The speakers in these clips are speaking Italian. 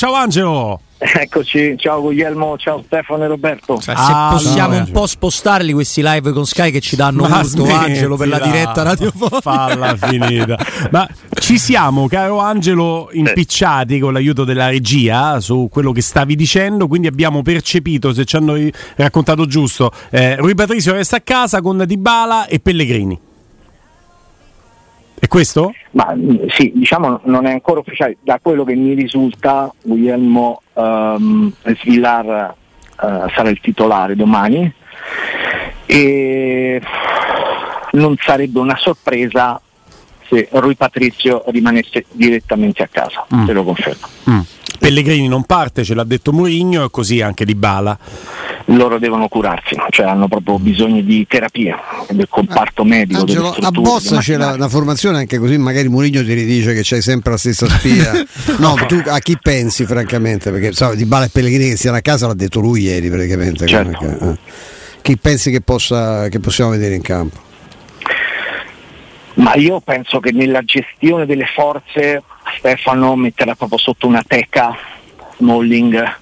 Ciao Angelo! Eccoci, ciao Guglielmo, ciao Stefano e Roberto. Cioè, se ah, possiamo no, un po' spostarli questi live con Sky che ci danno Ma urto Angelo per la diretta radiofonica. Falla finita. Ma ci siamo, caro Angelo, impicciati sì. con l'aiuto della regia su quello che stavi dicendo, quindi abbiamo percepito, se ci hanno raccontato giusto, eh, Rui Patrizio resta a casa con Dybala e Pellegrini. È questo? Ma sì, diciamo non è ancora ufficiale. Da quello che mi risulta, Guglielmo um, Svillar uh, sarà il titolare domani e non sarebbe una sorpresa se Rui Patrizio rimanesse direttamente a casa, mm. te lo confermo. Mm. Pellegrini non parte, ce l'ha detto Mourinho e così anche Di Bala loro devono curarsi, cioè hanno proprio bisogno di terapia del comparto medico. Angelo, a Bossa c'è la, la, formazione anche così magari Mourinho ti ridice che c'hai sempre la stessa spia. no, tu a chi pensi francamente? Perché so, Di Bala e Pellegrini che siano a casa l'ha detto lui ieri praticamente. Certo. Che, eh. Chi pensi che, possa, che possiamo vedere in campo? Ma io penso che nella gestione delle forze Stefano metterà proprio sotto una teca Smalling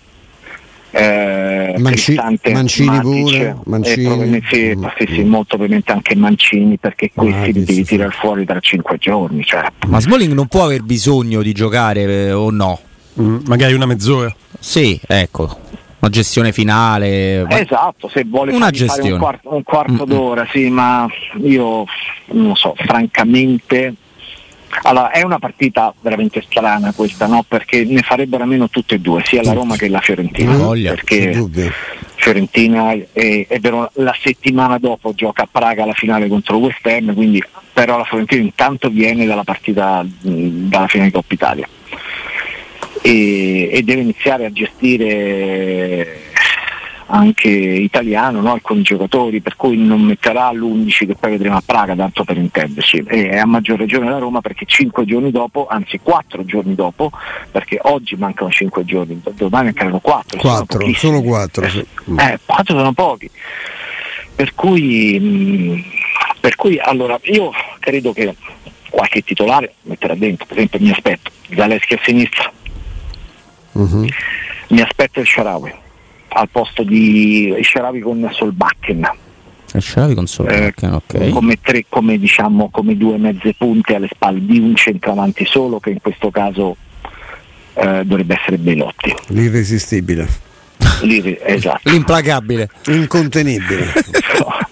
eh, Manci- Mancini Matic, pure Mancini. Sì, mm. sì, sì, molto probabilmente anche Mancini perché questi li devi tirare fuori tra cinque giorni cioè. ma Smalling non può aver bisogno di giocare eh, o no? Mm, magari una mezz'ora sì ecco una gestione finale esatto se vuole una gestione. un quarto, un quarto mm. d'ora sì ma io non so francamente allora, è una partita veramente strana questa, no? perché ne farebbero a meno tutte e due, sia la Roma che la Fiorentina. Voglia, perché Fiorentina è, è, vero, la settimana dopo gioca a Praga la finale contro West Ham, quindi però la Fiorentina intanto viene dalla partita dalla finale Coppa Italia e, e deve iniziare a gestire anche italiano, no? alcuni giocatori, per cui non metterà l'11 che poi vedremo a Praga, tanto per intenderci, e a maggior ragione la Roma perché 5 giorni dopo, anzi 4 giorni dopo, perché oggi mancano 5 giorni, domani mancano 4. 4, solo 4. Sì. Eh, 4 sono pochi. Per cui, mh, mm, per cui allora io credo che qualche titolare metterà dentro, per esempio mi aspetto Zaleschi a sinistra, uh-huh. mi aspetto il Sharawi al posto di Sharawi con Solbakken. Sharawi con Solbakken, eh, ok. Come, tre, come, diciamo, come due mezze punte alle spalle di un centravanti solo che in questo caso eh, dovrebbe essere Belotti. L'irresistibile. L'irre- esatto. L'implacabile. Incontenibile.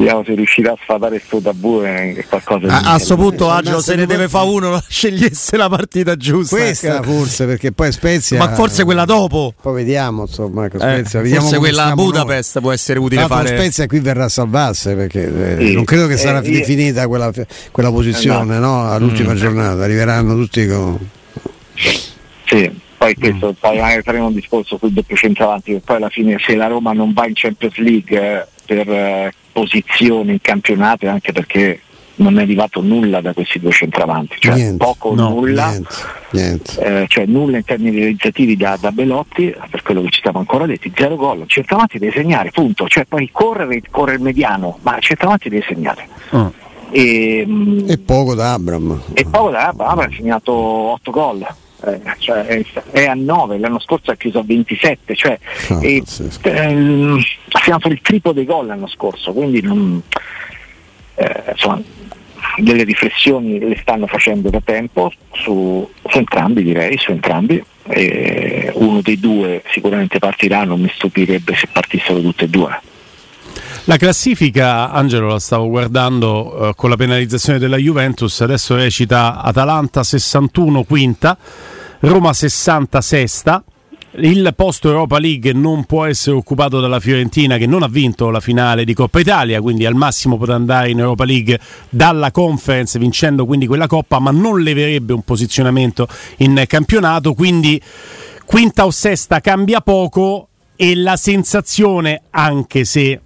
vediamo se riuscirà a sfatare questo tabù e qualcosa di a questo punto Angelo se ne deve fare uno scegliesse la partita giusta questa forse perché poi Spezia ma forse quella dopo poi vediamo insomma ecco, Spezia, eh, vediamo forse quella Budapest noi. può essere utile Tanto fare Spezia qui verrà a salvarsi perché eh, sì. non credo che sarà eh, definita quella, quella posizione esatto. no, all'ultima mm. giornata arriveranno tutti con sì poi questo mm. poi faremo un discorso sul doppio centravanti che poi alla fine se la Roma non va in Champions League eh, per eh, posizione in campionato anche perché non è arrivato nulla da questi due centravanti, cioè niente, poco o no, nulla, niente, niente. Eh, cioè nulla in termini realizzativi da, da, Belotti, per quello che ci siamo ancora detti, zero gol, centravanti deve segnare, punto, cioè poi correre, corre il mediano, ma centravanti deve segnare. Oh. E, mm, e, poco da Abram. E poco da Abram, Abram ha segnato 8 gol eh, cioè è, a 9, l'anno scorso ha chiuso a 27, cioè oh, e, ehm, ha segnato il triplo dei gol l'anno scorso, quindi non, eh, insomma, delle riflessioni le stanno facendo da tempo su, su entrambi direi, su entrambi. E uno dei due sicuramente partirà, non mi stupirebbe se partissero tutte e due. La classifica, Angelo, la stavo guardando eh, con la penalizzazione della Juventus, adesso recita Atalanta 61 quinta, Roma 60 sesta. Il posto Europa League non può essere occupato dalla Fiorentina che non ha vinto la finale di Coppa Italia, quindi al massimo potrà andare in Europa League dalla conference vincendo quindi quella Coppa, ma non leverebbe un posizionamento in campionato, quindi quinta o sesta cambia poco e la sensazione, anche se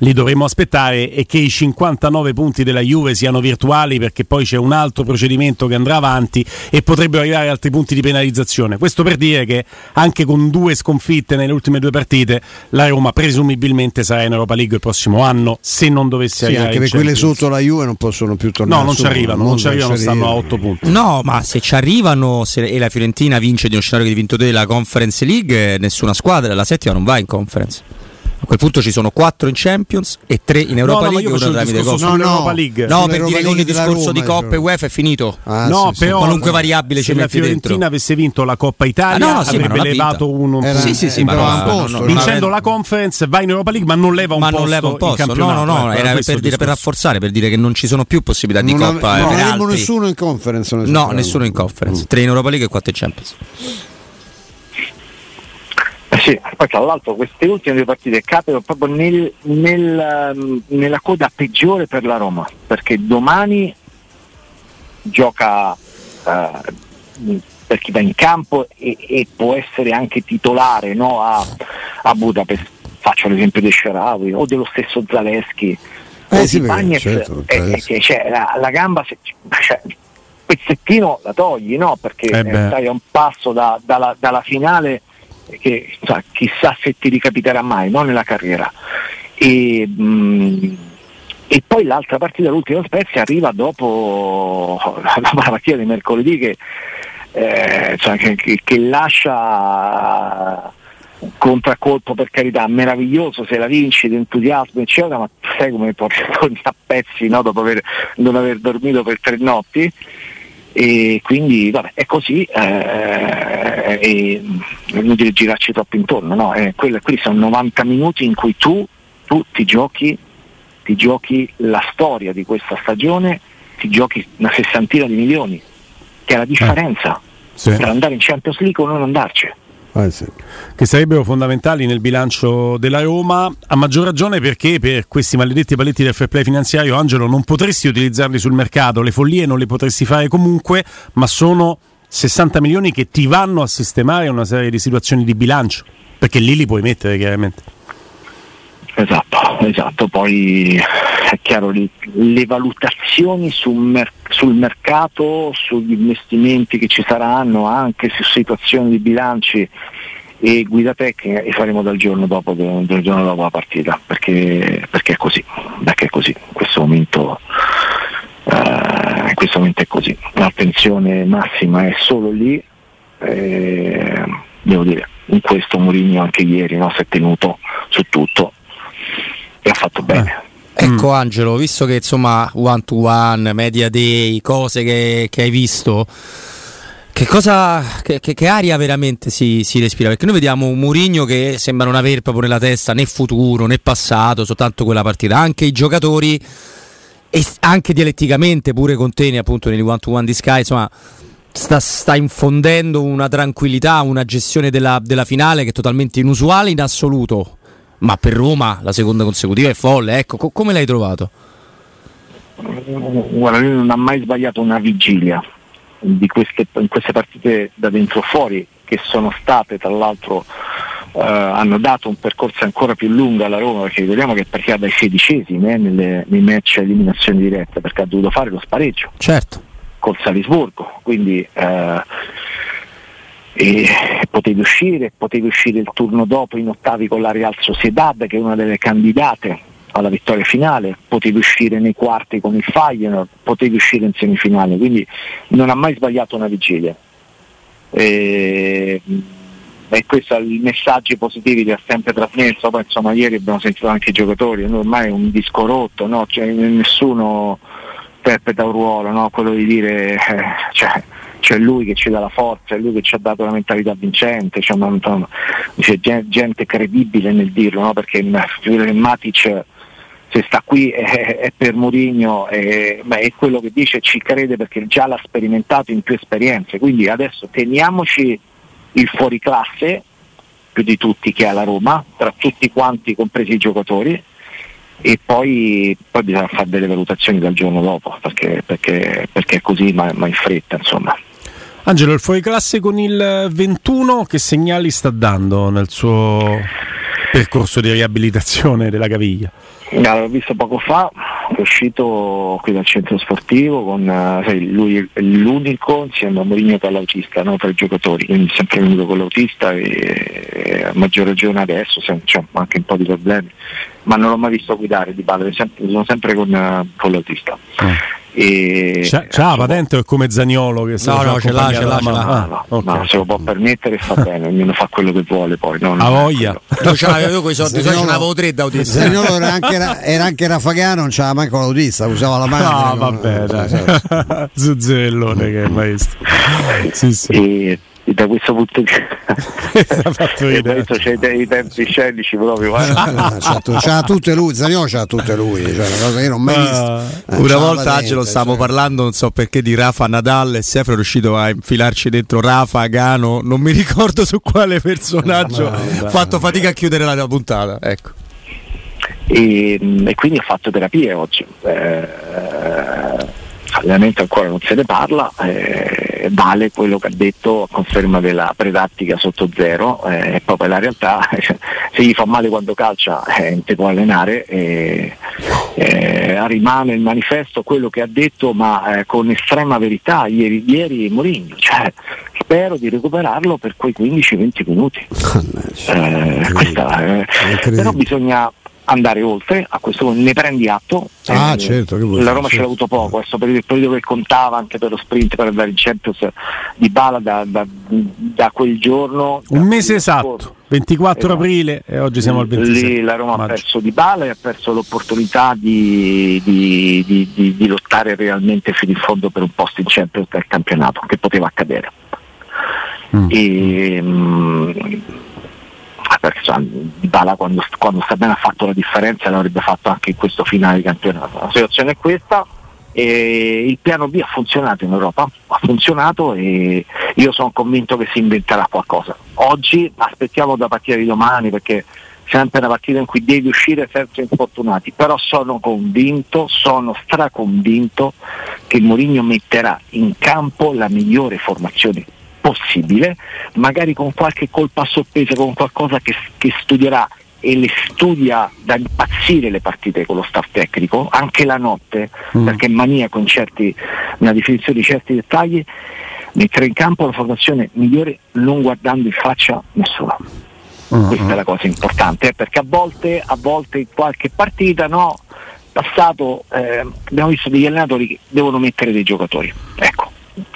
li dovremo aspettare e che i 59 punti della Juve siano virtuali perché poi c'è un altro procedimento che andrà avanti e potrebbero arrivare altri punti di penalizzazione. Questo per dire che anche con due sconfitte nelle ultime due partite la Roma presumibilmente sarà in Europa League il prossimo anno se non dovesse sì, arrivare anche in per quelle sotto la Juve non possono più tornare No, non ci arrivano, non ci arrivano, stanno a 8 punti. No, ma se ci arrivano se, e la Fiorentina vince di uno scenario che hai vinto te la Conference League, nessuna squadra, la settima non va in Conference. A quel punto ci sono 4 in Champions e 3 in Europa no, no, ma League il tramite discorso Coppa. No, no. League. No, per dire che della discorso di Roma, Coppa e. UEFA è finito. Ah, no, sì, però Qualunque variabile se la Fiorentina dentro. avesse vinto la Coppa Italia Ah, no, no, sì, ma avrebbe non levato uno Era- Sì, sì, sì, ma però no, no, no, non vincendo la conference va in Europa League ma non leva un ma posto non leva un in posto. No, no, no, eh, era per, dire, per rafforzare, per dire che non ci sono più possibilità di Non Coppa. no, eh, avremmo nessuno in conference. non No, nessuno in Conference. 3 in Europa League e 4 in Champions. Eh sì, poi tra l'altro queste ultime due partite capitano proprio nel- nel, ehm, nella coda peggiore per la Roma, perché domani gioca eh, per chi va in campo e, e può essere anche titolare no, a, a Budapest. Faccio l'esempio di Sharawi o dello stesso Zaleschi. Eh o sì, Bagnez, certo, eh, eh, cioè, la, la gamba se, cioè, pezzettino la togli, no? Perché Eh eh, stai a un passo da- dalla, dalla finale che sa, chissà se ti ricapiterà mai, no? Nella carriera. E, mh, e poi l'altra partita, l'ultima Spezia, arriva dopo, la partita di mercoledì che, eh, cioè, che, che- che lascia contraccolpo per carità meraviglioso se la vinci d'entusiasmo eccetera ma sai come porti a pezzi no? dopo aver, non aver dormito per tre notti e quindi vabbè, è così eh, e, è inutile girarci troppo intorno no? Eh, quelli, quelli sono 90 minuti in cui tu, tu ti giochi ti giochi la storia di questa stagione ti giochi una sessantina di milioni che è la differenza Sì. per andare in Champions League o non andarci Eh, sì. che sarebbero fondamentali nel bilancio della Roma, a maggior ragione perché per questi maledetti paletti del fair play finanziario, Angelo, non potresti utilizzarli sul mercato, le follie non le potresti fare comunque, ma sono 60 milioni che ti vanno a sistemare una serie di situazioni di bilancio, perché lì li puoi mettere chiaramente. Esatto, esatto. Poi è chiaro le, le valutazioni sul, mer- sul mercato, sugli investimenti che ci saranno, anche su situazioni di bilanci e guida tecnica e faremo dal giorno dopo, dal giorno dopo la partita, perché, perché è così, perché è così. In questo momento eh, in questo momento è così. L'attenzione massima è solo lì. eh, devo dire, in questo Mourinho anche ieri no, si è tenuto su tutto e ha fatto bene. Ecco Angelo, visto che insomma one to one, media day, cose che, che hai visto, che cosa, che, che- che aria veramente si, si respira? Perché noi vediamo un Mourinho che sembra non avere proprio nella testa né futuro né passato, soltanto quella partita. Anche i giocatori e anche dialetticamente pure con te appunto negli one to one di Sky, insomma sta, sta infondendo una tranquillità, una gestione della, della finale che è totalmente inusuale in assoluto. Ma per Roma la seconda consecutiva è folle, ecco, co- come l'hai trovato? Guarda, lui non ha mai sbagliato una vigilia di queste, in queste partite da dentro fuori, che sono state tra l'altro eh, hanno dato un percorso ancora più lungo alla Roma, perché ricordiamo che è partita dai sedicesimi eh, nelle- nei match a eliminazione diretta, perché ha dovuto fare lo spareggio Certo. col Salisburgo, quindi eh, e potevi uscire, potevi uscire il turno dopo in ottavi con la Real Sociedad che è una delle candidate alla vittoria finale, potevi uscire nei quarti con il Feyenoord, potevi uscire in semifinale, quindi non ha mai sbagliato una vigilia. E, e questo i messaggi positivi che ha sempre trasmesso, poi insomma ieri abbiamo sentito anche i giocatori, ormai è un disco rotto, no? Cioè, nessuno interpreta un ruolo, no? quello di dire eh, cioè, lui che ci dà la forza, è lui che ci ha dato la mentalità vincente, una- insomma, c'è gen- gente credibile nel dirlo, no? perché Matic se sta qui è, è per Mourinho è, è quello che dice ci crede perché già l'ha sperimentato in più esperienze, quindi adesso teniamoci il fuoriclasse più di tutti che ha la Roma, tra tutti quanti compresi i giocatori e poi, poi bisogna fare delle valutazioni dal giorno dopo perché, perché, perché è così ma, ma in fretta insomma. Angelo, il fuori classe con il 21 che segnali sta dando nel suo percorso di riabilitazione della caviglia? l'ho visto poco fa, è uscito qui dal centro sportivo con uh, sai, lui è l'unico insieme a Mourinho che è l'autista no, tra i giocatori, quindi è sempre venuto con l'autista e, e a maggior ragione adesso c'è anche un po' di problemi, ma non l'ho mai visto guidare di Bale, sono sempre con, uh, con l'autista. Mm. E c'ha, c'ha la patente o è come Zagnolo che no, no, ce l'ha, ce l'ha, ce l'ha. Ah, no, okay. no, se lo può permettere fa bene, ognuno fa quello che vuole poi. No, a voglia. Io, ce l'avevo con i soldi, Zagnolo, ce n'avevo tre da autista. Zagnolo era anche, era anche Rafagano, non c'aveva manco l'autista, usava la mano. No, vabbè, dai. Zuzzellone che è maestro. Sì, sì. E, da questo punto di vista. C'è i tempi scenici proprio ah, certo, c'ha tutte lui Zanio c'ha tutte lui cioè, una cosa che non ho mai visto. Eh, una volta Angelo stavamo cioè. parlando non so perché di Rafa Nadal e Sefro è riuscito a infilarci dentro Rafa Gano non mi ricordo su quale personaggio. Ha fatto fatica a chiudere la puntata ecco. E, e quindi ho fatto terapie oggi. Eh, allenamento ancora non se ne parla, eh, vale quello che ha detto a conferma della predattica sotto zero, eh, proprio la realtà, se gli fa male quando calcia eh, non si può allenare, eh, rimane il manifesto quello che ha detto ma eh, con estrema verità ieri, ieri Mourinho, cioè, spero di recuperarlo per quei 15-20 minuti. Eh, questa, però bisogna andare oltre, a questo punto ne prendi atto. Ah, eh, certo, la Roma certo. ce l'ha avuto poco, questo periodo, il periodo che contava anche per lo sprint per andare in Champions di Bala da, da, da quel giorno. Un mese esatto. Scorso. 24 esatto. aprile e oggi siamo al 26. Lì la Roma maggio. ha perso di Bala e ha perso l'opportunità di, di, di, di, lottare realmente fino in fondo per un posto in Champions del campionato, che poteva accadere. Mm. E, mm, perché insomma, Dybala quando, quando sta bene ha fatto la differenza l'avrebbe fatto anche in questo finale di campionato. La situazione è questa, e il piano B ha funzionato in Europa, ha funzionato e io sono convinto che si inventerà qualcosa. Oggi aspettiamo da partita di domani perché sempre una partita in cui devi uscire senza infortunati, però sono convinto, sono straconvinto che Mourinho metterà in campo la migliore formazione possibile, magari con qualche colpa a sorpresa, con qualcosa che, che studierà e le studia da impazzire le partite con lo staff tecnico, anche la notte, mm. perché è maniaco in certi, nella definizione di certi dettagli, mettere in campo la formazione migliore non guardando in faccia nessuno. Mm. Questa è la cosa importante, eh, perché a volte, a volte in qualche partita no, passato eh, abbiamo visto degli allenatori che devono mettere dei giocatori. Ecco,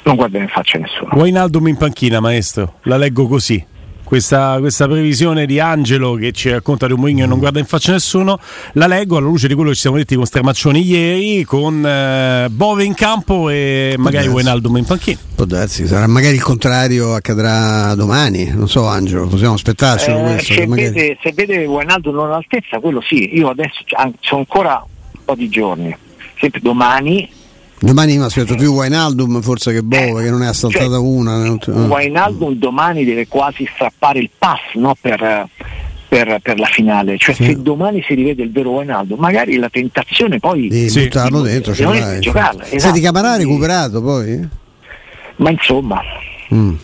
non guardare in faccia nessuno. Wijnaldum in panchina, maestro, la leggo così. Questa, questa, previsione di Angelo che ci racconta di un Mourinho e non guarda in faccia nessuno, la leggo alla luce di quello che ci siamo detti con Stramaccioni ieri, con eh, Bove in campo e magari Wijnaldum in panchina. Può darsi, sarà magari il contrario accadrà domani, non so Angelo, possiamo aspettarcelo eh, questo. Se, magari... vede, se vede Wijnaldum non all'altezza, quello sì, io adesso ho ancora un po' di giorni, sempre domani Domani mi aspetto più Wainaldum forse che Bove, eh, che non è assaltata cioè, una. Eh. Wainaldum domani deve quasi strappare il pass no, per, per, per, la finale. Cioè sì. se domani si rivede il vero Wainaldum, magari la tentazione poi di sì. buttarlo di, dentro, ce l'hai. Giocarla. Esatto. Senti Camarà recuperato poi? Ma insomma. Mm.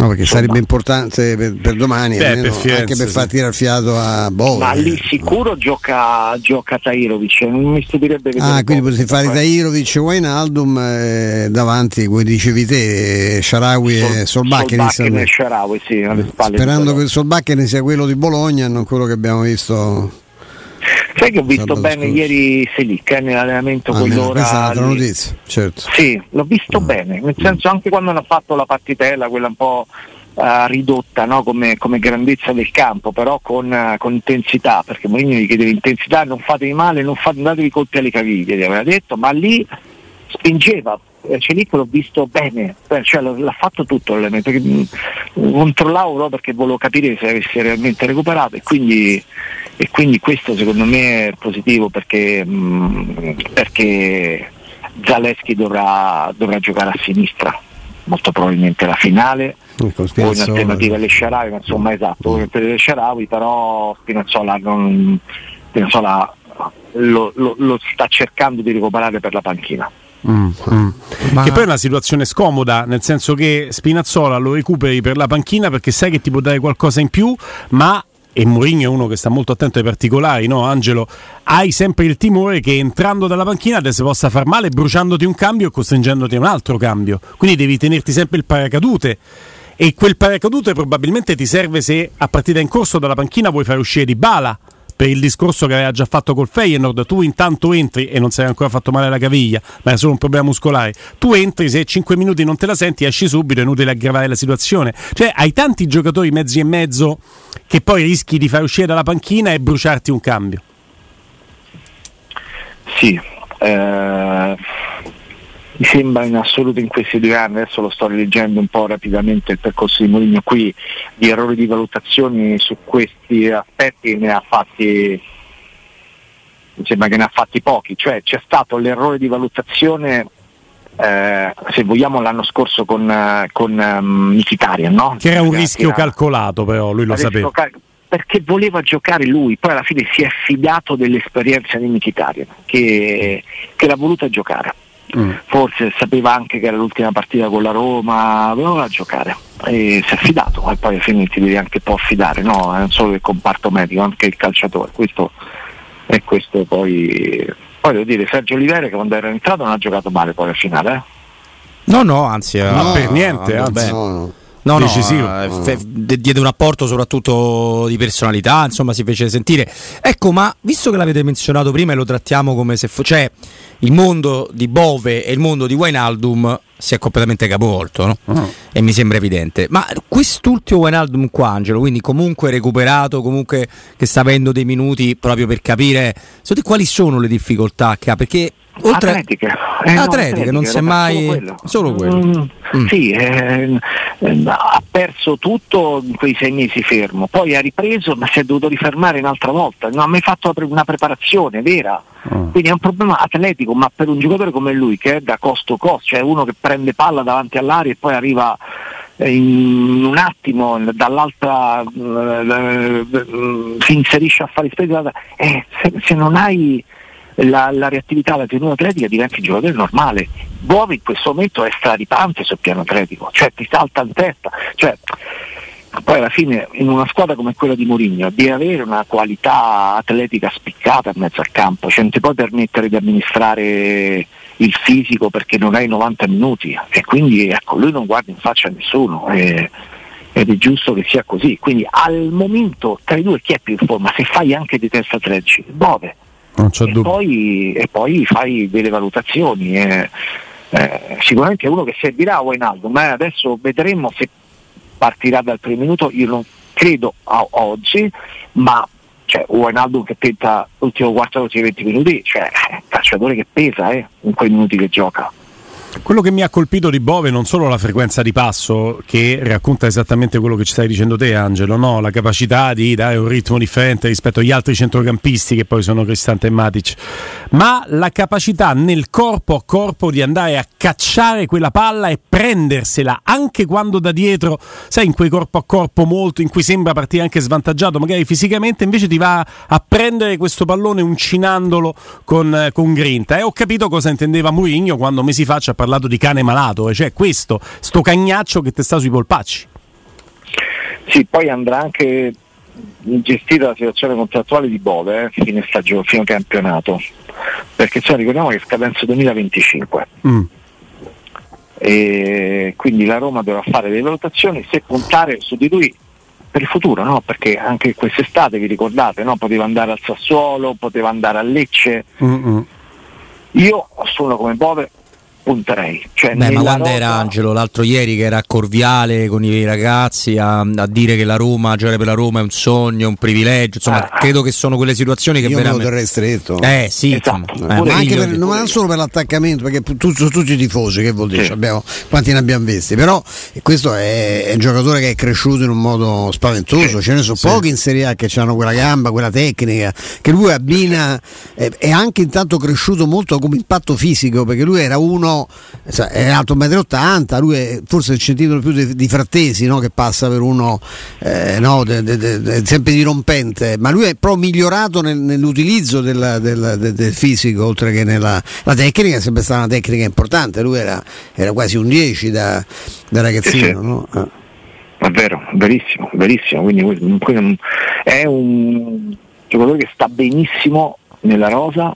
No, perché Insomma. sarebbe importante per, per domani, Beh, almeno, per Firenze, anche per far tirare fiato a Bove. Ma lì sicuro gioca, gioca Tairovic, non mi stupirebbe vedere. Ah, quindi potresti fare Tairovic e Wijnaldum eh, davanti, come dicevi te, Sharawi Sol, e Solbakken. Solbakken e Sharawi, sì, Sperando che il Solbakken sia quello di Bologna e non quello che abbiamo visto Sai che ho visto Sabato bene scorso. ieri Selic eh, nell'allenamento ah, quell'ora. Questa è un'altra notizia, certo. Sì, l'ho visto ah. bene, nel senso anche quando hanno fatto la partitella, quella un po' uh, ridotta no? come, come, grandezza del campo, però con, uh, con intensità, perché Mourinho gli chiedeva intensità, non fatevi male, non fate, datevi colpi alle caviglie, gli aveva detto, ma lì spingeva, Celic l'ho visto bene, cioè, l'ha fatto tutto l'elemento, mm, controllavo perché volevo capire se avesse realmente recuperato e quindi, e quindi questo secondo me è positivo perché, mm, perché Zaleschi dovrà, dovrà, giocare a sinistra, molto probabilmente la finale, o in alternativa alle Sharawi, ma insomma esatto, mm. per le Sharawi però Spinazzola, non, Spinazzola lo, lo, lo sta cercando di recuperare per la panchina. Mm, mm. Ma... Che poi è una situazione scomoda, nel senso che Spinazzola lo recuperi per la panchina perché sai che ti può dare qualcosa in più, ma e Mourinho è uno che sta molto attento ai particolari, no Angelo? Hai sempre il timore che entrando dalla panchina te si possa far male bruciandoti un cambio e costringendoti a un altro cambio. Quindi devi tenerti sempre il paracadute e quel paracadute probabilmente ti serve se a partita in corso dalla panchina vuoi far uscire di bala per il discorso che aveva già fatto col Feyenoord, tu intanto entri e non sei ancora fatto male la caviglia, ma è solo un problema muscolare. Tu entri, se 5 minuti non te la senti, esci subito, è inutile aggravare la situazione. Cioè, hai tanti giocatori mezzi e mezzo che poi rischi di far uscire dalla panchina e bruciarti un cambio. Sì, eh, mi sembra in assoluto in questi due anni, adesso lo sto rileggendo un po' rapidamente il percorso di Mourinho qui, di errori di valutazioni su questi aspetti ne ha fatti, mi sembra che ne ha fatti pochi, cioè c'è stato l'errore di valutazione eh, se vogliamo l'anno scorso con, con um, Mkhitaryan, no? Che era un rischio era, calcolato però, lui lo sapeva. Cal- perché voleva giocare lui, poi alla fine si è fidato dell'esperienza di Mkhitaryan che, che l'ha voluta giocare mm. forse sapeva anche che era l'ultima partita con la Roma, voleva giocare e si è affidato e poi alla fine ti devi anche un po' affidare, no? non solo il comparto medico, anche il calciatore. Questo, e questo poi, poi devo dire Sergio Olivere che quando era entrato non ha giocato male poi al finale. Eh? No, no, anzi, no, per niente, anzi. No, no. No, decisivo. No, eh, fe- diede un apporto soprattutto di personalità, insomma si fece sentire. Ecco, ma visto che l'avete menzionato prima e lo trattiamo come se fosse... Cioè, il mondo di Bove e il mondo di Wijnaldum si è completamente capovolto, no? uh-huh. E mi sembra evidente. Ma quest'ultimo Wijnaldum qua, Angelo, quindi comunque recuperato, comunque che sta avendo dei minuti proprio per capire quali sono le difficoltà che ha, perché oltre atletiche, eh, atletiche no, non si è mai solo quello, solo quello. Mm, mm. sì eh, eh, ha perso tutto in quei sei mesi fermo poi ha ripreso ma si è dovuto rifermare un'altra volta non ha mai fatto una preparazione vera mm. quindi è un problema atletico ma per un giocatore come lui che è da costo costo cioè uno che prende palla davanti all'aria e poi arriva eh, in un attimo dall'altra eh, si inserisce a fare spesa eh, se, se non hai la, la reattività, la tenuta atletica diventa il giocatore normale. Bove in questo momento è straripante sul piano atletico, cioè ti salta in testa. Cioè, poi alla fine in una squadra come quella di Mourinho devi avere una qualità atletica spiccata in mezzo al campo, cioè non ti puoi permettere di amministrare il fisico perché non hai 90 minuti e quindi ecco, lui non guarda in faccia a nessuno e, ed è giusto che sia così. Quindi al momento tra i due chi è più in forma? Se fai anche di testa 13, Bove e poi, e, poi, fai delle valutazioni. Eh, eh, sicuramente è uno che servirà a Wainaldo, ma adesso vedremo se partirà dal primo minuto, io non credo a oggi, ma cioè, Wijnaldum che tenta l'ultimo quarto d'ora 20 minuti, cioè calciatore che pesa eh, in quei minuti che gioca. Quello che mi ha colpito di Bove non solo la frequenza di passo, che racconta esattamente quello che ci stai dicendo te, Angelo, no? la capacità di dare un ritmo differente rispetto agli altri centrocampisti che poi sono Cristante e Matic, ma la capacità nel corpo a corpo di andare a cacciare quella palla e prendersela anche quando da dietro, sai, in quei corpo a corpo molto in cui sembra partire anche svantaggiato, magari fisicamente, invece ti va a prendere questo pallone uncinandolo con, con grinta. E ho capito cosa intendeva Mourinho quando mesi fa ci ha parlato di cane malato, cioè questo, sto cagnaccio che ti sta sui polpacci. Sì, poi andrà anche gestita la situazione contrattuale di Bove eh, fine stagione, fine campionato, perché cioè, ricordiamo che scadenza 2025. Mm. E quindi la Roma dovrà fare delle valutazioni se puntare su di lui per il futuro, no? perché anche quest'estate vi ricordate, no? poteva andare al Sassuolo, poteva andare a Lecce. Mm-mm. Io sono come Bove punterei. Cioè Beh, ma quando rosa... era Angelo l'altro ieri che era a Corviale con i ragazzi a, a dire che la Roma, giocare per la Roma è un sogno, un privilegio, insomma, ah, credo che sono quelle situazioni che io veramente... me lo stretto. Eh sì, esatto. insomma, eh, ma anche per, non solo per l'attaccamento, perché tu, sono tutti i tifosi, che vuol dire? Sì. Abbiamo, quanti ne abbiamo visti? Però questo è, è, un giocatore che è cresciuto in un modo spaventoso, sì. ce ne sono sì. pochi in Serie A che hanno quella gamba, quella tecnica, che lui abbina, è, è anche intanto cresciuto molto come impatto fisico, perché lui era uno è alto 1,80 m, lui è forse il centimetro più di, di Frattesi no? che passa per uno eh, no, de, de, de, sempre dirompente, ma lui è proprio migliorato nel, nell'utilizzo del, del, del, fisico oltre che nella tecnica, è sempre stata una tecnica importante, lui era, era quasi un 10 da, da ragazzino. No? Ah. È vero, verissimo, verissimo, quindi È un giocatore che sta benissimo nella rosa,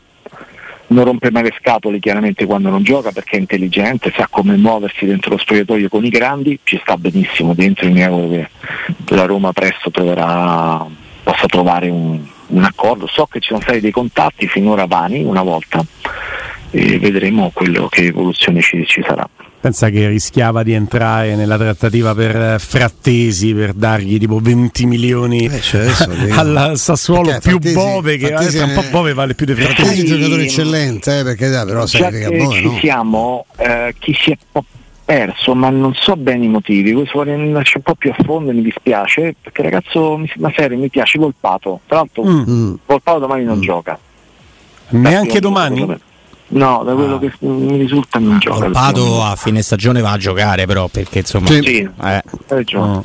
non rompe mai le scatole chiaramente quando non gioca perché è intelligente, sa come muoversi dentro lo spogliatoio con i grandi, ci sta benissimo dentro, mi auguro che la Roma presto troverà, possa trovare un, un accordo. So che ci sono stati dei contatti finora vani una volta e vedremo quello che evoluzione ci, ci sarà. Pensa che rischiava di entrare nella trattativa per eh, Frattesi per dargli tipo 20 milioni Eh, cioè, al Sassuolo Perché più Frattesi- Bove che Frattesi eh, un po' è- Bove vale più di Frattesi è Frattesi. un Sì. giocatore eccellente, eh, perché dai, però sacrifica che Bove, ci no? siamo, eh, chi si è un po' perso, ma non so bene i motivi, questo vuole andarci un po' più a fondo e mi dispiace, perché ragazzo, mi- ma serio, mi piace Volpato, tra l'altro Mm. Mm. Volpato domani non gioca. Neanche domani? No, da quello che mi risulta non gioca. Volpato a fine stagione va a giocare però perché insomma Sì. Sì, eh, hai ragione.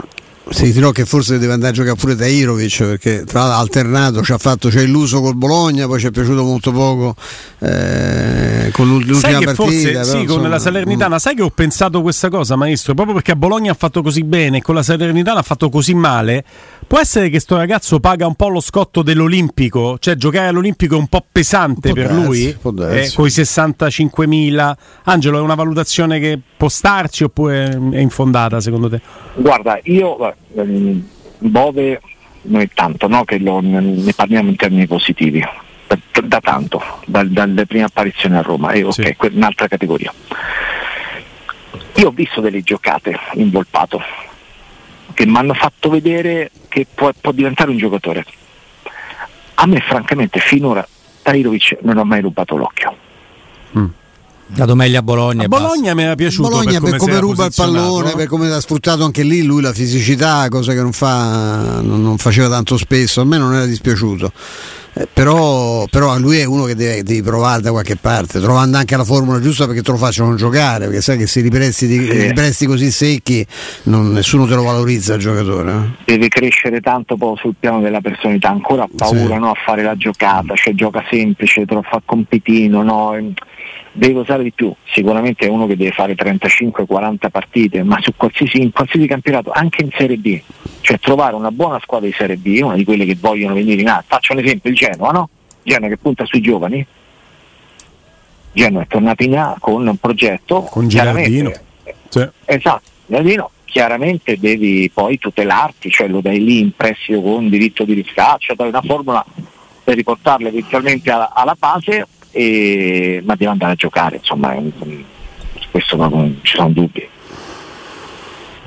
Si dirò che forse deve andare a giocare pure Tairovic perché tra l'altro ha alternato, ci ha fatto, c'è illuso col Bologna, poi ci è piaciuto molto poco eh, con l'ul- l'ultima Sai che partita. forse però, sì, con insomma, la Salernitana, sai che ho pensato questa cosa, maestro? Proprio perché a Bologna ha fatto così bene e con la Salernitana ha fatto così male. Può essere che sto ragazzo paga un po' lo scotto dell'Olimpico? Cioè, giocare all'Olimpico è un po' pesante per darsi, lui? Eh, con i 65.000. Angelo, è una valutazione che può starci oppure è infondata secondo te? Guarda, io guarda, ehm, Bove non è tanto no, che lo- ne parliamo in termini positivi, da, da tanto, dal- dalle prime apparizioni a Roma, e ok, Sì. un'altra categoria. Io ho visto delle giocate in Volpato che mi hanno fatto vedere che può, può diventare un giocatore. A me francamente finora Tairovic non ho mai rubato l'occhio. dato meglio a Bologna A Bologna mi era piaciuto Bologna per come, si era ruba il pallone, no? per come ha sfruttato anche lì lui la fisicità, cosa che non, fa, non, non faceva tanto spesso, a me non era dispiaciuto. Eh, però, però lui è uno che deve, devi provare da qualche parte, trovando anche la formula giusta perché te lo facciano giocare, perché sai che se li presti, Sì. li presti così secchi non- nessuno te lo valorizza il giocatore. eh. deve crescere tanto poi sul piano della personalità, ancora ha paura Sì. no, a fare la giocata, cioè gioca semplice, te lo fa compitino, no, deve usare di più, sicuramente è uno che deve fare 35-40 partite, ma su qualsiasi, in qualsiasi campionato, anche in Serie B, cioè trovare una buona squadra di Serie B, una di quelle che vogliono venire in A, faccio un esempio, il Genoa, no? Genoa che punta sui giovani, Genoa è tornato in A con un progetto, Con Girardino. Sì. Esatto, Giardino chiaramente devi poi tutelarti, cioè lo dai lì in prestito con diritto di riscatto, cioè dai una formula per riportarlo eventualmente alla, alla base, e- ma deve andare a giocare, insomma, questo non, ci sono dubbi.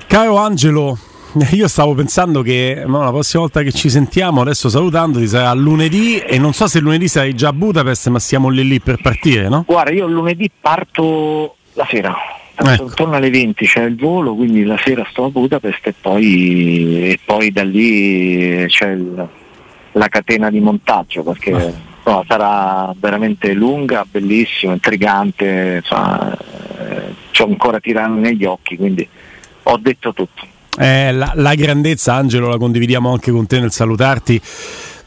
Caro Angelo, io stavo pensando che no, la prossima volta che ci sentiamo, adesso salutandoti, sarà lunedì e non so se lunedì sarai già a Budapest, ma siamo lì lì per partire, no? Guarda, io lunedì parto la sera, Ecco. intorno alle 20 c'è il volo, quindi la sera sto a Budapest e poi, e poi da lì c'è il- la catena di montaggio perché Ah. No, sarà veramente lunga, bellissima, intrigante, insomma, eh, c'ho ancora tirano negli occhi, quindi ho detto tutto. Eh, la, la grandezza, Angelo, la condividiamo anche con te nel salutarti.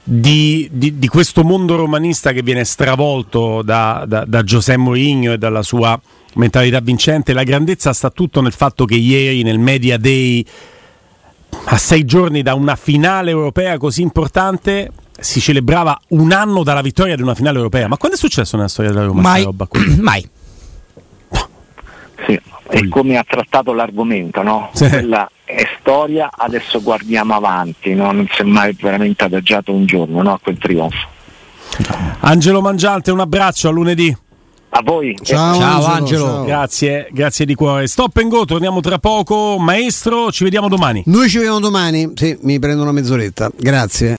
Di, di- di questo mondo romanista che viene stravolto da, da, da Giuseppe Mourinho e dalla sua mentalità vincente, la grandezza sta tutto nel fatto che ieri nel Media Day, a sei giorni da una finale europea così importante, si celebrava un anno dalla vittoria di una finale europea. Ma quando è successo nella storia della Roma? mai roba qui? mai Sì, e come ha trattato l'argomento, no? Sì. Quella è storia, adesso guardiamo avanti, no? non si è mai veramente adagiato un giorno no? a quel trionfo. Angelo Mangiante, un abbraccio a lunedì. A voi. Ciao, Ciao, Angelo. ciao. Grazie, grazie di cuore. Stop and go, torniamo tra poco. Maestro, ci vediamo domani. Noi ci vediamo domani, sì, mi prendo una mezz'oretta, grazie.